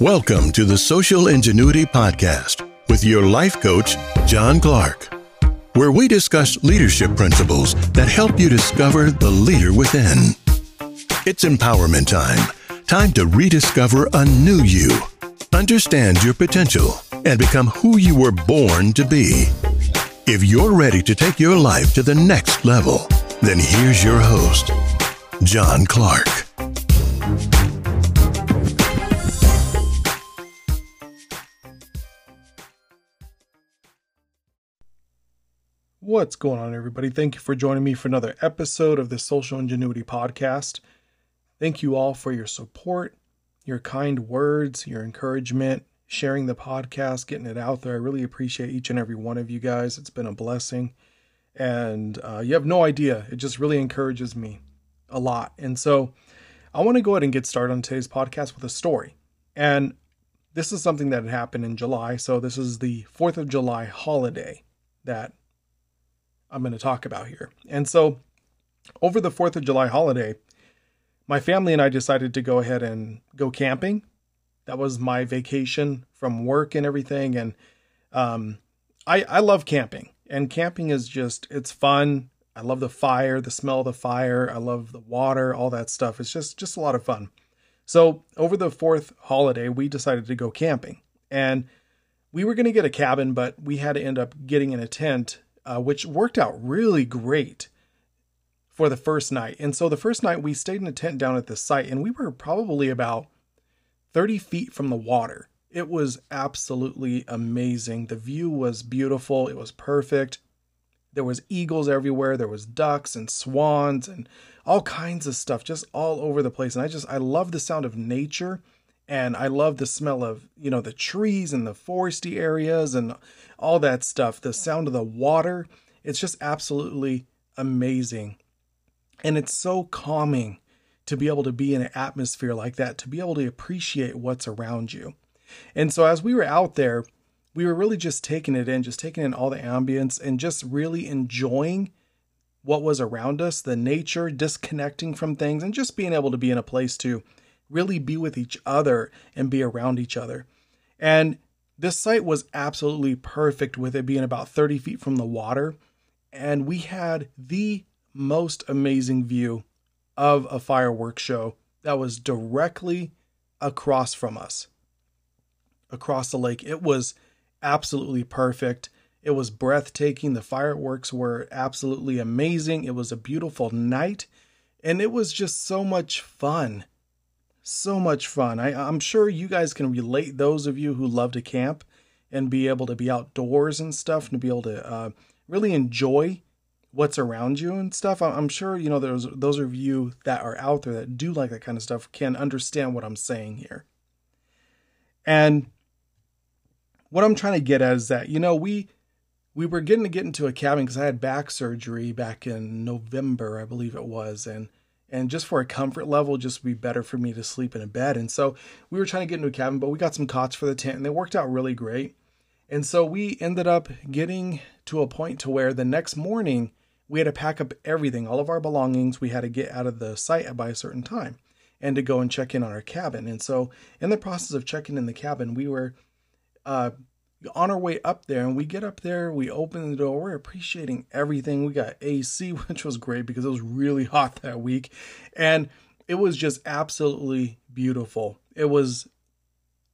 Welcome to the Social Ingenuity Podcast with your life coach, John Clark, where we discuss leadership principles that help you discover the leader within. It's empowerment time, time to rediscover a new you, understand your potential, and become who you were born to be. If you're ready to take your life to the next level, then here's your host, John Clark. What's going on, everybody? Thank you for joining me for another episode of the Social Ingenuity Podcast. Thank you all for your support, your kind words, your encouragement, sharing the podcast, getting it out there. I really appreciate each and every one of you guys. It's been a blessing. And uh, you have no idea. It just really encourages me a lot. And so I want to go ahead and get started on today's podcast with a story. And this is something that happened in July. So this is the 4th of July holiday that I'm going to talk about here. And so, over the 4th of July holiday, my family and I decided to go ahead and go camping. That was my vacation from work and everything. And um, I, I love camping, and camping is just, it's fun. I love the fire, the smell of the fire. I love the water, all that stuff. It's just, just a lot of fun. So, over the fourth holiday, we decided to go camping. And we were going to get a cabin, but we had to end up getting in a tent uh, which worked out really great for the first night. And so the first night we stayed in a tent down at the site, and we were probably about 30 feet from the water. It was absolutely amazing. The view was beautiful, it was perfect. There was eagles everywhere, there was ducks and swans and all kinds of stuff just all over the place. And I just I love the sound of nature and I love the smell of, you know, the trees and the foresty areas and all that stuff, the sound of the water. It's just absolutely amazing. And it's so calming to be able to be in an atmosphere like that, to be able to appreciate what's around you. And so as we were out there, we were really just taking it in, just taking in all the ambience and just really enjoying what was around us, the nature, disconnecting from things, and just being able to be in a place to really be with each other and be around each other. And this site was absolutely perfect with it being about 30 feet from the water. And we had the most amazing view of a fireworks show that was directly across from us, across the lake. It was absolutely perfect. It was breathtaking. The fireworks were absolutely amazing. It was a beautiful night. And it was just so much fun so much fun. I, I'm sure you guys can relate, those of you who love to camp and be able to be outdoors and stuff and be able to uh, really enjoy what's around you and stuff. I'm sure, you know, there's those of you that are out there that do like that kind of stuff can understand what I'm saying here. And what I'm trying to get at is that, you know, we we were getting to get into a cabin because I had back surgery back in November, I believe it was, and and just for a comfort level, just be better for me to sleep in a bed. And so we were trying to get into a cabin, but we got some cots for the tent, and they worked out really great. And so we ended up getting to a point to where the next morning we had to pack up everything, all of our belongings. We had to get out of the site by a certain time and to go and check in on our cabin. And so in the process of checking in the cabin, we were uh, on our way up there and we get up there we open the door we're appreciating everything. We got ac which was great because it was really hot that week and it was just absolutely beautiful. It was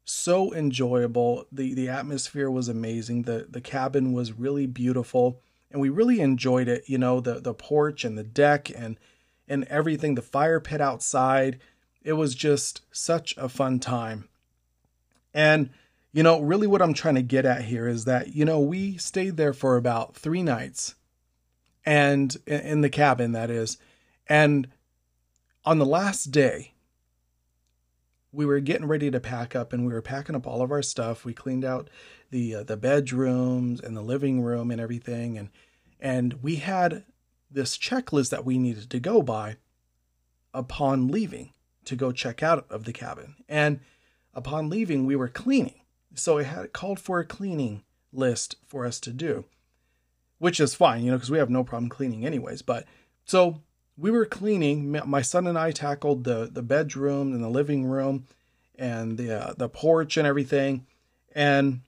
so enjoyable. The the atmosphere was amazing. The the cabin was really beautiful and we really enjoyed it you know the the porch and the deck and and everything the fire pit outside. It was just such a fun time. And you know, really what I'm trying to get at here is that, you know, we stayed there for about three nights and in the cabin, that is. And on the last day, we were getting ready to pack up and we were packing up all of our stuff. We cleaned out the uh, the bedrooms and the living room and everything and and we had this checklist that we needed to go by upon leaving to go check out of the cabin. And upon leaving, we were cleaning. So it had called for a cleaning list for us to do, which is fine, you know, because we have no problem cleaning anyways. But so we were cleaning. My son and I tackled the the bedroom and the living room, and the uh, the porch and everything. And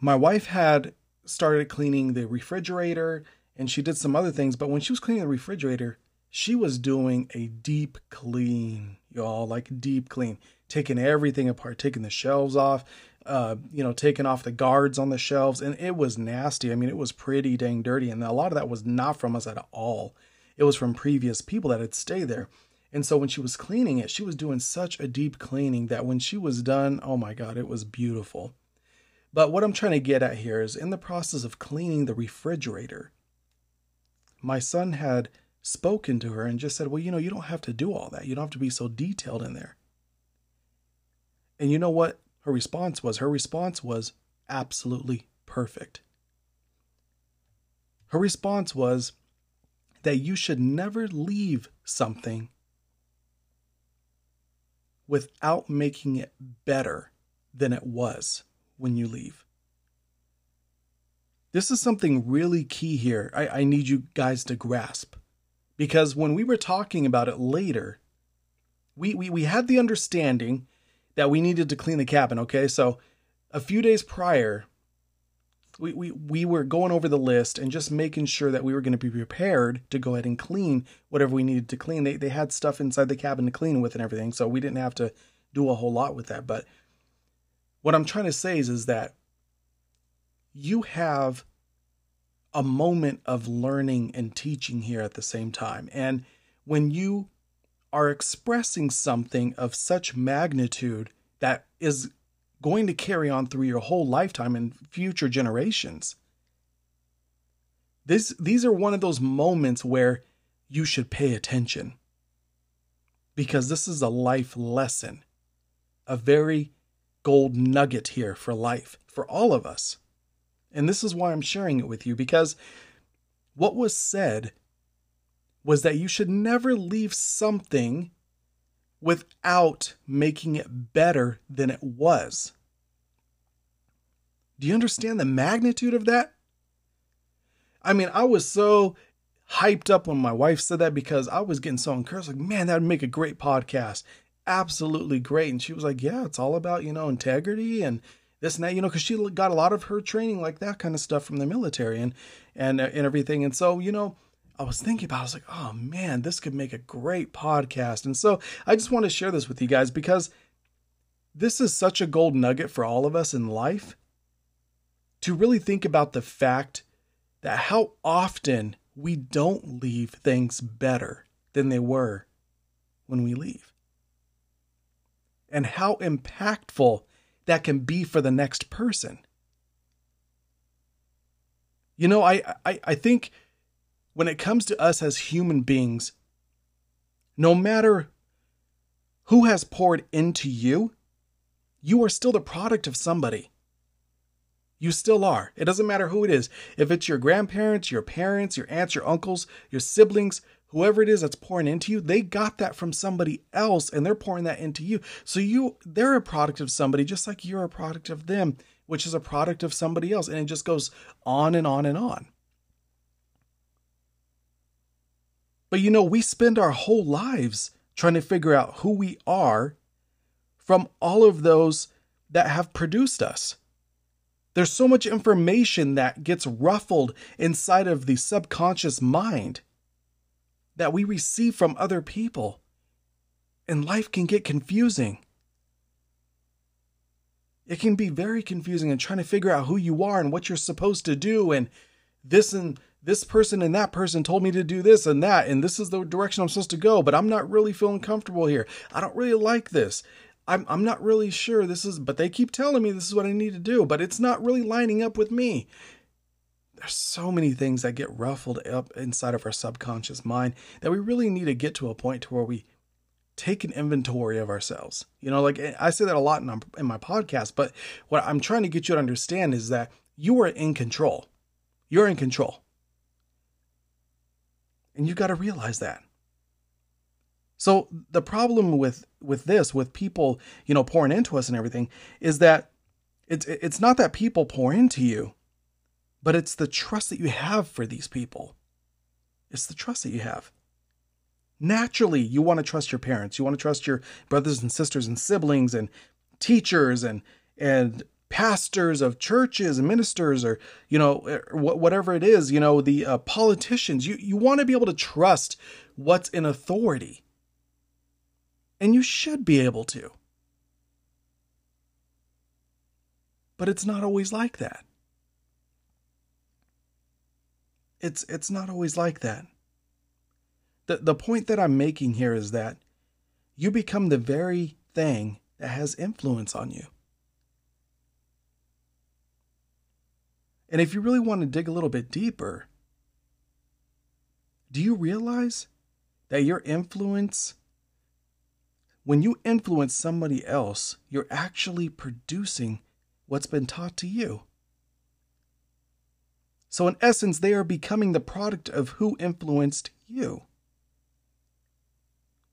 my wife had started cleaning the refrigerator and she did some other things, but when she was cleaning the refrigerator, she was doing a deep clean, y'all, like deep clean, taking everything apart, taking the shelves off, uh, you know, taking off the guards on the shelves, and it was nasty. I mean, it was pretty dang dirty, and a lot of that was not from us at all. It was from previous people that had stayed there. And so when she was cleaning it, she was doing such a deep cleaning that when she was done, oh my God, it was beautiful. But what I'm trying to get at here is in the process of cleaning the refrigerator, my son had spoken to her and just said, Well, you know, you don't have to do all that. You don't have to be so detailed in there. And you know what her response was? Her response was absolutely perfect. Her response was that you should never leave something without making it better than it was when you leave. This is something really key here. I, I, need you guys to grasp. Because when we were talking about it later, we, we, we had the understanding that we needed to clean the cabin. Okay. So a few days prior, we, we, we were going over the list and just making sure that we were going to be prepared to go ahead and clean whatever we needed to clean. They, they had stuff inside the cabin to clean with and everything, so we didn't have to do a whole lot with that. But what I'm trying to say is, is that you have a moment of learning and teaching here at the same time. And when you are expressing something of such magnitude that is going to carry on through your whole lifetime and future generations. This, these are one of those moments where you should pay attention because this is a life lesson, a very gold nugget here for life, for all of us. And this is why I'm sharing it with you because what was said was that you should never leave something without making it better than it was. Do you understand the magnitude of that? I mean, I was so hyped up when my wife said that because I was getting so encouraged. Like, man, that would make a great podcast. Absolutely great. And she was like, yeah, it's all about, you know, integrity and this and that, you know, because she got a lot of her training like that kind of stuff from the military and, and, uh, and everything. And so, you know, I was thinking about, I was like, oh man, this could make a great podcast. And so I just want to share this with you guys because this is such a gold nugget for all of us in life to really think about the fact that how often we don't leave things better than they were when we leave. And how impactful that can be for the next person. You know, I, I, I think when it comes to us as human beings, no matter who has poured into you, you are still the product of somebody. You still are. It doesn't matter who it is. If it's your grandparents, your parents, your aunts, your uncles, your siblings, whoever it is that's pouring into you, they got that from somebody else and they're pouring that into you. So you they're a product of somebody just like you're a product of them, which is a product of somebody else and it just goes on and on and on. But you know, we spend our whole lives trying to figure out who we are from all of those that have produced us. There's so much information that gets ruffled inside of the subconscious mind that we receive from other people. And life can get confusing. It can be very confusing and trying to figure out who you are and what you're supposed to do and this and this person and that person told me to do this and that, and this is the direction I'm supposed to go, but I'm not really feeling comfortable here. I don't really like this. I'm, I'm not really sure this is, but they keep telling me this is what I need to do, but it's not really lining up with me. There's so many things that get ruffled up inside of our subconscious mind that we really need to get to a point to where we take an inventory of ourselves. You know, like I say that a lot in, um, in my podcast, but what I'm trying to get you to understand is that you are in control. You're in control. And you've got to realize that. So the problem with with this, with people, you know, pouring into us and everything, is that it's it's not that people pour into you, but it's the trust that you have for these people. It's the trust that you have. Naturally, you want to trust your parents. You want to trust your brothers and sisters and siblings and teachers and and pastors of churches ministers or you know er, whatever it is you know the uh, politicians. You you want to be able to trust what's in authority. And you should be able to. But it's not always like that. It's it's not always like that. The the point that i'm making here is that you become the very thing that has influence on you And if you really want to dig a little bit deeper, do you realize that your influence, when you influence somebody else, you're actually producing what's been taught to you? So, in essence, they are becoming the product of who influenced you.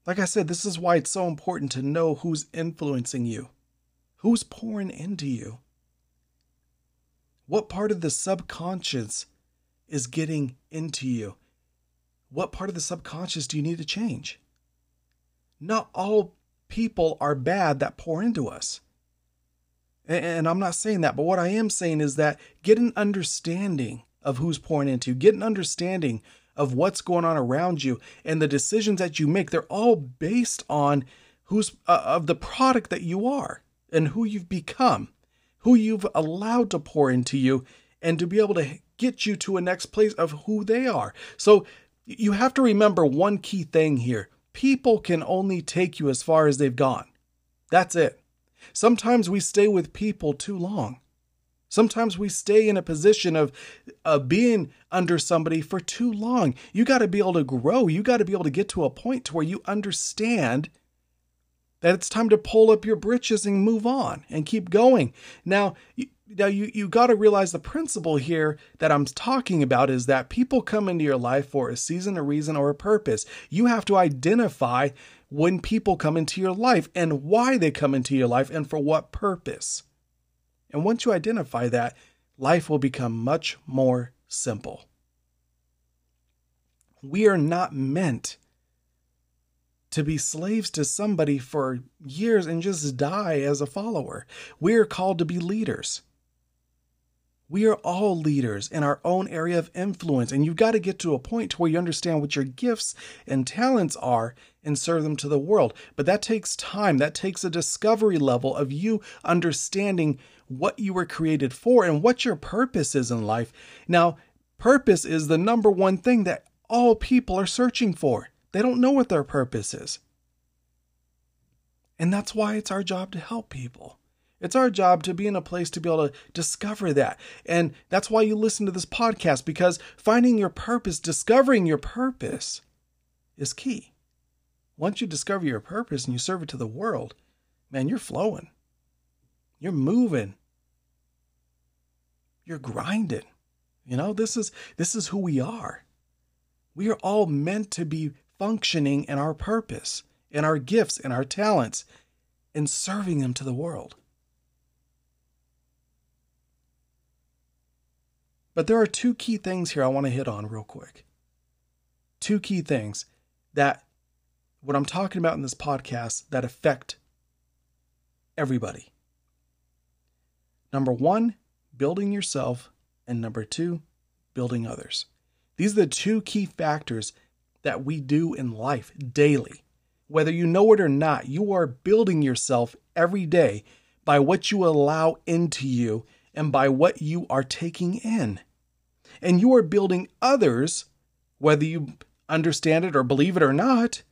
Like I said, this is why it's so important to know who's influencing you, who's pouring into you. What part of the subconscious is getting into you? What part of the subconscious do you need to change? Not all people are bad that pour into us. And I'm not saying that, but what I am saying is that get an understanding of who's pouring into you, get an understanding of what's going on around you, and the decisions that you make. They're all based on who's uh, of the product that you are and who you've become who you've allowed to pour into you and to be able to get you to a next place of who they are. So you have to remember one key thing here. People can only take you as far as they've gone. That's it. Sometimes we stay with people too long. Sometimes we stay in a position of uh, being under somebody for too long. You got to be able to grow. You got to be able to get to a point to where you understand that it's time to pull up your britches and move on and keep going. Now, you, now you, you got to realize the principle here that I'm talking about is that people come into your life for a season, a reason, or a purpose. You have to identify when people come into your life and why they come into your life and for what purpose. And once you identify that, life will become much more simple. We are not meant to be slaves to somebody for years and just die as a follower. We are called to be leaders. We are all leaders in our own area of influence, and you've got to get to a point to where you understand what your gifts and talents are and serve them to the world. But that takes time. That takes a discovery level of you understanding what you were created for and what your purpose is in life. Now, purpose is the number one thing that all people are searching for. They don't know what their purpose is. And that's why it's our job to help people. It's our job to be in a place to be able to discover that. And that's why you listen to this podcast because finding your purpose, discovering your purpose is key. Once you discover your purpose and you serve it to the world, man, you're flowing. You're moving. You're grinding. You know, this is this is who we are. We are all meant to be functioning in our purpose, in our gifts, in our talents, and serving them to the world. But there are two key things here I want to hit on real quick. Two key things that what I'm talking about in this podcast that affect everybody. Number one, building yourself, and number two, building others. These are the two key factors that we do in life daily. Whether you know it or not, you are building yourself every day by what you allow into you and by what you are taking in. And you are building others, whether you understand it or believe it or not,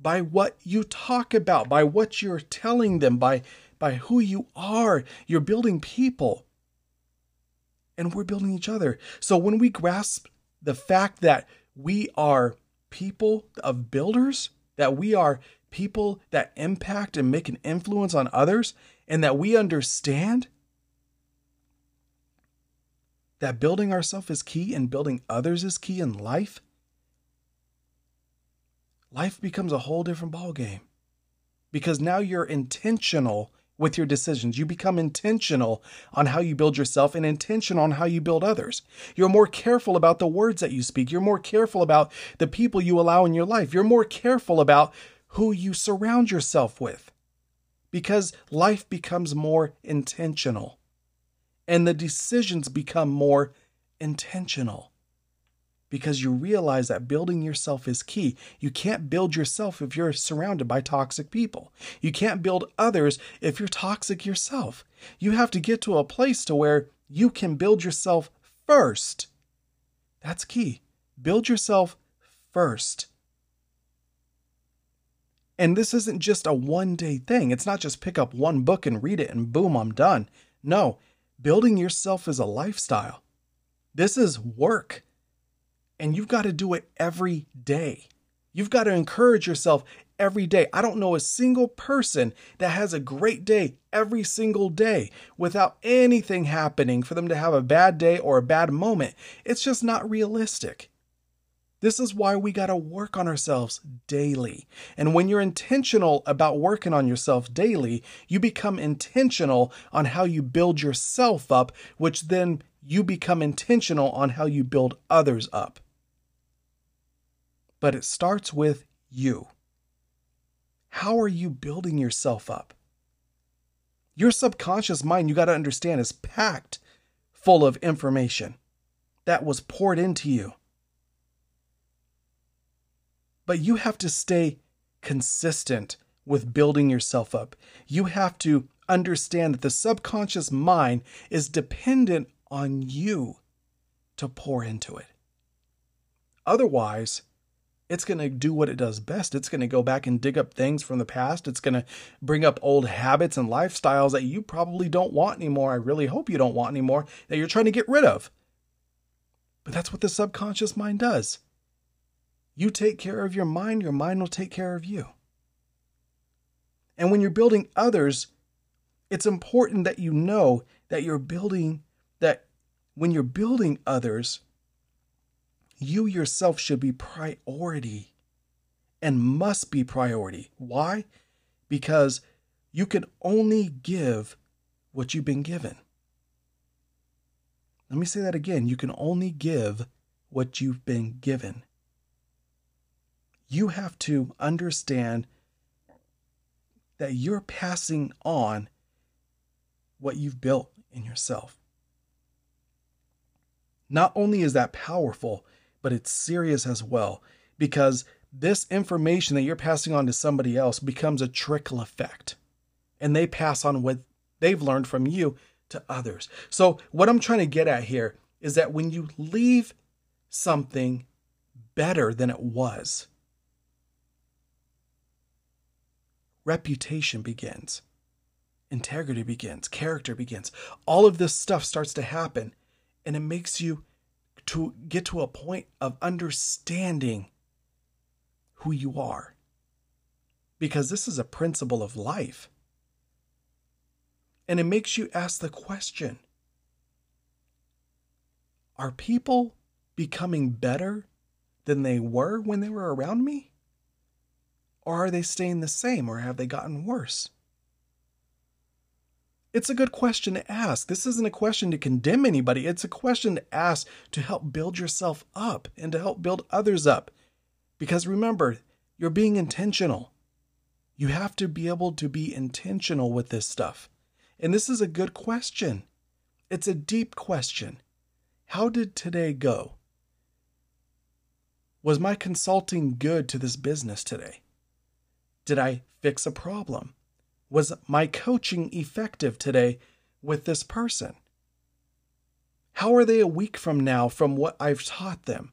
by what you talk about, by what you're telling them, by, by who you are. You're building people. And we're building each other. So when we grasp the fact that we are people of builders, that we are people that impact and make an influence on others, and that we understand that building ourselves is key and building others is key in life, life becomes a whole different ballgame. Because now you're intentional with your decisions. You become intentional on how you build yourself and intentional on how you build others. You're more careful about the words that you speak. You're more careful about the people you allow in your life. You're more careful about who you surround yourself with because life becomes more intentional and the decisions become more intentional because you realize that building yourself is key. You can't build yourself if you're surrounded by toxic people. You can't build others if you're toxic yourself. You have to get to a place to where you can build yourself first. That's key. Build yourself first. And this isn't just a one day thing. It's not just pick up one book and read it and boom, I'm done. No, building yourself is a lifestyle. This is work and you've got to do it every day. You've got to encourage yourself every day. I don't know a single person that has a great day every single day without anything happening for them to have a bad day or a bad moment. It's just not realistic. This is why we got to work on ourselves daily. And when you're intentional about working on yourself daily, you become intentional on how you build yourself up, which then you become intentional on how you build others up but it starts with you. How are you building yourself up? Your subconscious mind, you got to understand, is packed full of information that was poured into you. But you have to stay consistent with building yourself up. You have to understand that the subconscious mind is dependent on you to pour into it. Otherwise, it's going to do what it does best. It's going to go back and dig up things from the past. It's going to bring up old habits and lifestyles that you probably don't want anymore. I really hope you don't want anymore that you're trying to get rid of. But that's what the subconscious mind does. You take care of your mind, your mind will take care of you. And when you're building others, it's important that you know that you're building, that when you're building others, you yourself should be priority and must be priority. Why? Because you can only give what you've been given. Let me say that again. You can only give what you've been given. You have to understand that you're passing on what you've built in yourself. Not only is that powerful, but it's serious as well because this information that you're passing on to somebody else becomes a trickle effect and they pass on what they've learned from you to others. So, what I'm trying to get at here is that when you leave something better than it was, reputation begins, integrity begins, character begins. All of this stuff starts to happen, and it makes you to get to a point of understanding who you are. Because this is a principle of life. And it makes you ask the question Are people becoming better than they were when they were around me? Or are they staying the same or have they gotten worse? It's a good question to ask. This isn't a question to condemn anybody. It's a question to ask to help build yourself up and to help build others up. Because remember, you're being intentional. You have to be able to be intentional with this stuff. And this is a good question. It's a deep question. How did today go? Was my consulting good to this business today? Did I fix a problem? Was my coaching effective today with this person? How are they a week from now from what I've taught them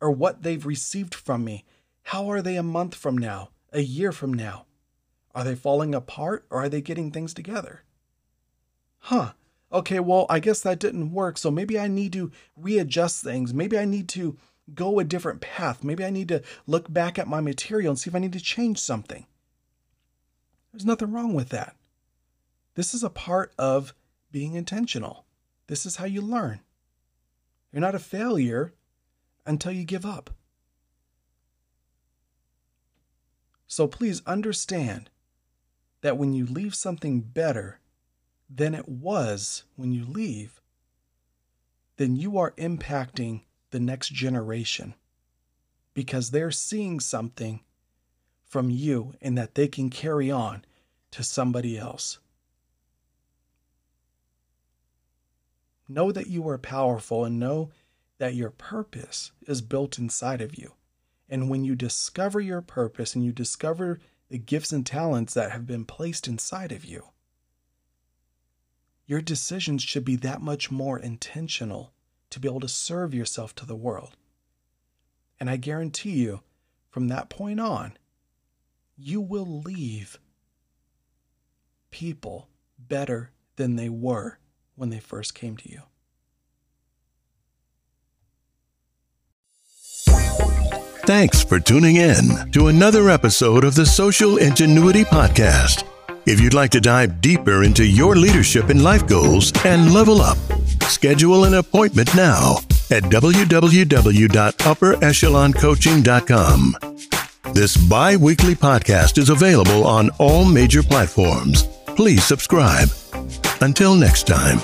or what they've received from me? How are they a month from now, a year from now? Are they falling apart or are they getting things together? Huh. Okay, well, I guess that didn't work. So maybe I need to readjust things. Maybe I need to go a different path. Maybe I need to look back at my material and see if I need to change something. There's nothing wrong with that. This is a part of being intentional. This is how you learn. You're not a failure until you give up. So please understand that when you leave something better than it was when you leave, then you are impacting the next generation because they're seeing something from you and that they can carry on to somebody else. Know that you are powerful and know that your purpose is built inside of you. And when you discover your purpose and you discover the gifts and talents that have been placed inside of you, your decisions should be that much more intentional to be able to serve yourself to the world. And I guarantee you, from that point on, you will leave people better than they were when they first came to you. Thanks for tuning in to another episode of the Social Ingenuity Podcast. If you'd like to dive deeper into your leadership and life goals and level up, schedule an appointment now at www.upperecheloncoaching.com. This bi weekly podcast is available on all major platforms. Please subscribe. Until next time.